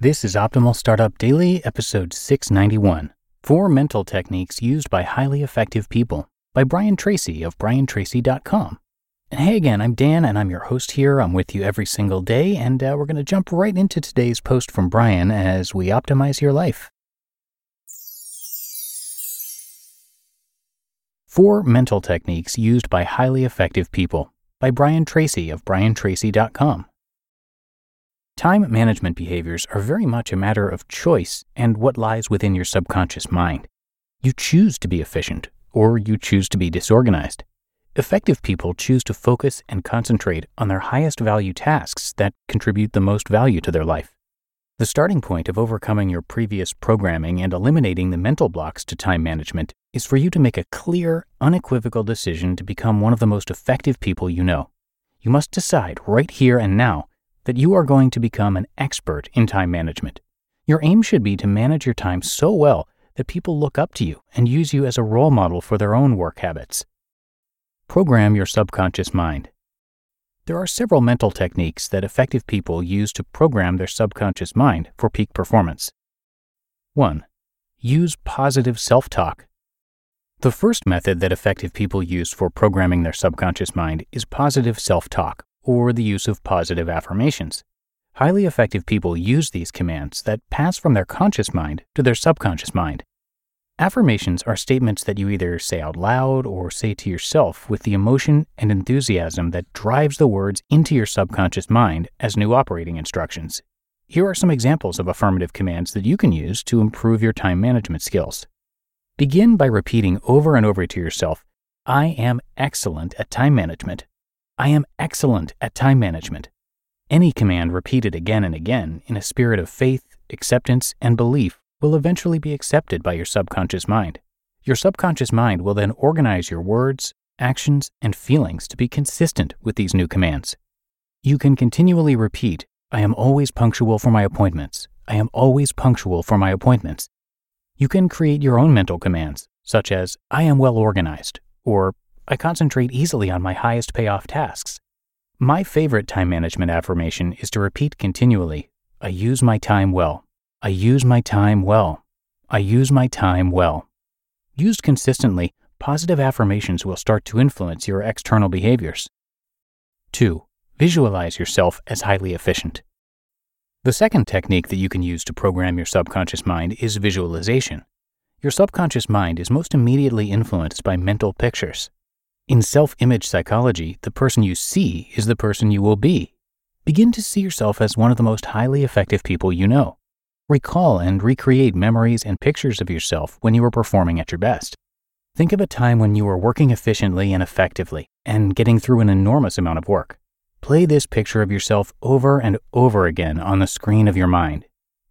This is Optimal Startup Daily, episode 691 Four Mental Techniques Used by Highly Effective People by Brian Tracy of briantracy.com. And hey again, I'm Dan and I'm your host here. I'm with you every single day, and uh, we're going to jump right into today's post from Brian as we optimize your life. Four Mental Techniques Used by Highly Effective People by Brian Tracy of briantracy.com. Time management behaviors are very much a matter of choice and what lies within your subconscious mind. You choose to be efficient, or you choose to be disorganized. Effective people choose to focus and concentrate on their highest value tasks that contribute the most value to their life. The starting point of overcoming your previous programming and eliminating the mental blocks to time management is for you to make a clear, unequivocal decision to become one of the most effective people you know. You must decide right here and now that you are going to become an expert in time management. Your aim should be to manage your time so well that people look up to you and use you as a role model for their own work habits. Program your subconscious mind. There are several mental techniques that effective people use to program their subconscious mind for peak performance. 1. Use positive self talk. The first method that effective people use for programming their subconscious mind is positive self talk, or the use of positive affirmations. Highly effective people use these commands that pass from their conscious mind to their subconscious mind. Affirmations are statements that you either say out loud or say to yourself with the emotion and enthusiasm that drives the words into your subconscious mind as new operating instructions. Here are some examples of affirmative commands that you can use to improve your time management skills. Begin by repeating over and over to yourself, I am excellent at time management. I am excellent at time management. Any command repeated again and again in a spirit of faith, acceptance, and belief will eventually be accepted by your subconscious mind. Your subconscious mind will then organize your words, actions, and feelings to be consistent with these new commands. You can continually repeat, I am always punctual for my appointments. I am always punctual for my appointments. You can create your own mental commands, such as, I am well organized, or I concentrate easily on my highest payoff tasks. My favorite time management affirmation is to repeat continually I use my time well. I use my time well. I use my time well. Used consistently, positive affirmations will start to influence your external behaviors. 2. Visualize yourself as highly efficient. The second technique that you can use to program your subconscious mind is visualization. Your subconscious mind is most immediately influenced by mental pictures. In self image psychology, the person you see is the person you will be. Begin to see yourself as one of the most highly effective people you know. Recall and recreate memories and pictures of yourself when you were performing at your best. Think of a time when you were working efficiently and effectively and getting through an enormous amount of work. Play this picture of yourself over and over again on the screen of your mind.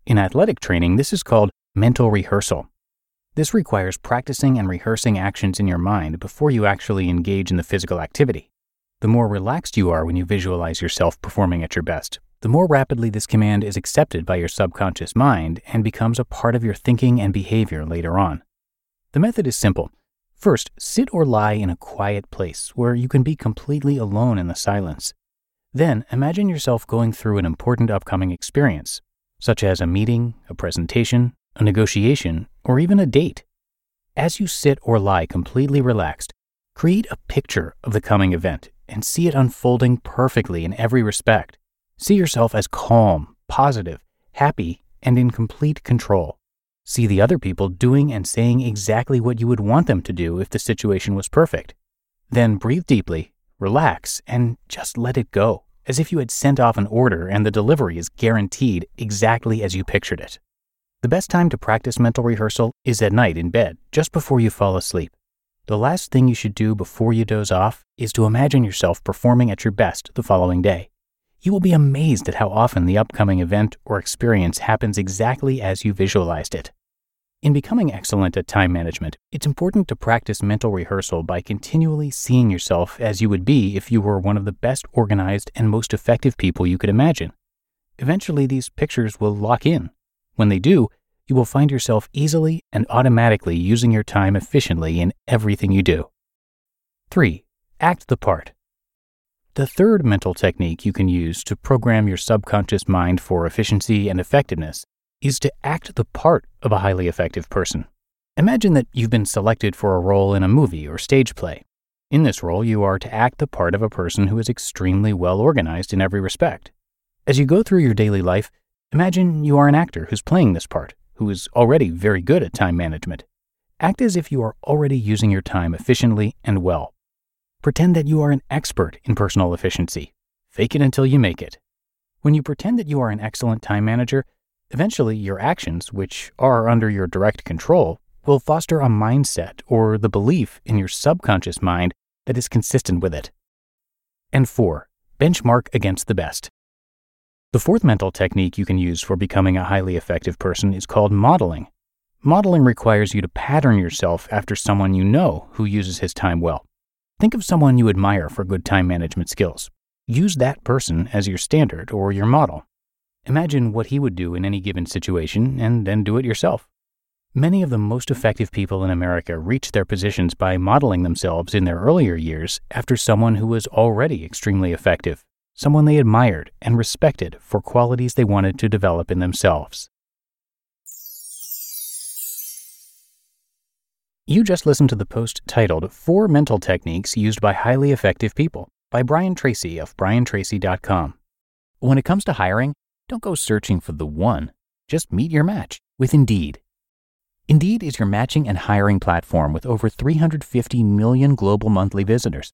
In athletic training, this is called mental rehearsal. This requires practicing and rehearsing actions in your mind before you actually engage in the physical activity. The more relaxed you are when you visualize yourself performing at your best, the more rapidly this command is accepted by your subconscious mind and becomes a part of your thinking and behavior later on. The method is simple. First, sit or lie in a quiet place where you can be completely alone in the silence. Then, imagine yourself going through an important upcoming experience, such as a meeting, a presentation, a negotiation, or even a date. As you sit or lie completely relaxed, create a picture of the coming event and see it unfolding perfectly in every respect. See yourself as calm, positive, happy, and in complete control. See the other people doing and saying exactly what you would want them to do if the situation was perfect. Then breathe deeply, relax, and just let it go, as if you had sent off an order and the delivery is guaranteed exactly as you pictured it. The best time to practice mental rehearsal is at night in bed, just before you fall asleep. The last thing you should do before you doze off is to imagine yourself performing at your best the following day. You will be amazed at how often the upcoming event or experience happens exactly as you visualized it. In becoming excellent at time management, it's important to practice mental rehearsal by continually seeing yourself as you would be if you were one of the best organized and most effective people you could imagine. Eventually, these pictures will lock in. When they do, you will find yourself easily and automatically using your time efficiently in everything you do. 3. Act the part. The third mental technique you can use to program your subconscious mind for efficiency and effectiveness is to act the part of a highly effective person. Imagine that you've been selected for a role in a movie or stage play. In this role, you are to act the part of a person who is extremely well organized in every respect. As you go through your daily life, imagine you are an actor who's playing this part who is already very good at time management. Act as if you are already using your time efficiently and well. Pretend that you are an expert in personal efficiency. Fake it until you make it. When you pretend that you are an excellent time manager, eventually your actions, which are under your direct control, will foster a mindset or the belief in your subconscious mind that is consistent with it. And four, benchmark against the best. The fourth mental technique you can use for becoming a highly effective person is called modeling. Modeling requires you to pattern yourself after someone you know who uses his time well. Think of someone you admire for good time management skills. Use that person as your standard or your model. Imagine what he would do in any given situation and then do it yourself. Many of the most effective people in America reach their positions by modeling themselves in their earlier years after someone who was already extremely effective someone they admired and respected for qualities they wanted to develop in themselves. You just listened to the post titled Four Mental Techniques Used by Highly Effective People by Brian Tracy of briantracy.com. When it comes to hiring, don't go searching for the one, just meet your match with Indeed. Indeed is your matching and hiring platform with over 350 million global monthly visitors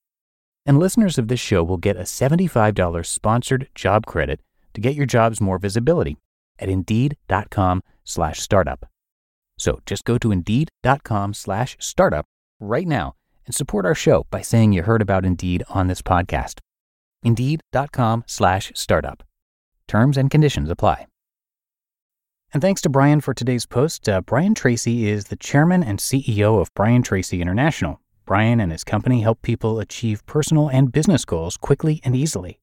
And listeners of this show will get a $75 sponsored job credit to get your jobs more visibility at indeed.com slash startup. So just go to indeed.com slash startup right now and support our show by saying you heard about Indeed on this podcast. Indeed.com slash startup. Terms and conditions apply. And thanks to Brian for today's post. Uh, Brian Tracy is the chairman and CEO of Brian Tracy International, Brian and his company help people achieve personal and business goals quickly and easily.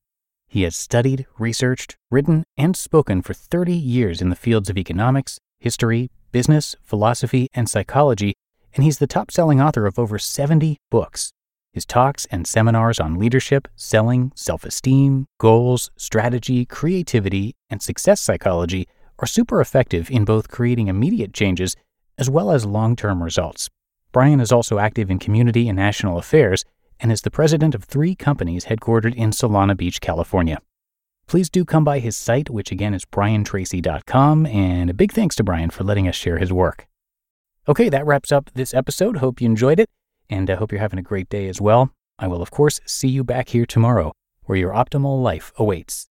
He has studied, researched, written, and spoken for 30 years in the fields of economics, history, business, philosophy, and psychology, and he's the top selling author of over 70 books. His talks and seminars on leadership, selling, self esteem, goals, strategy, creativity, and success psychology are super effective in both creating immediate changes as well as long term results. Brian is also active in community and national affairs and is the president of three companies headquartered in Solana Beach, California. Please do come by his site, which again is briantracy.com, and a big thanks to Brian for letting us share his work. Okay, that wraps up this episode. Hope you enjoyed it, and I hope you're having a great day as well. I will, of course, see you back here tomorrow, where your optimal life awaits.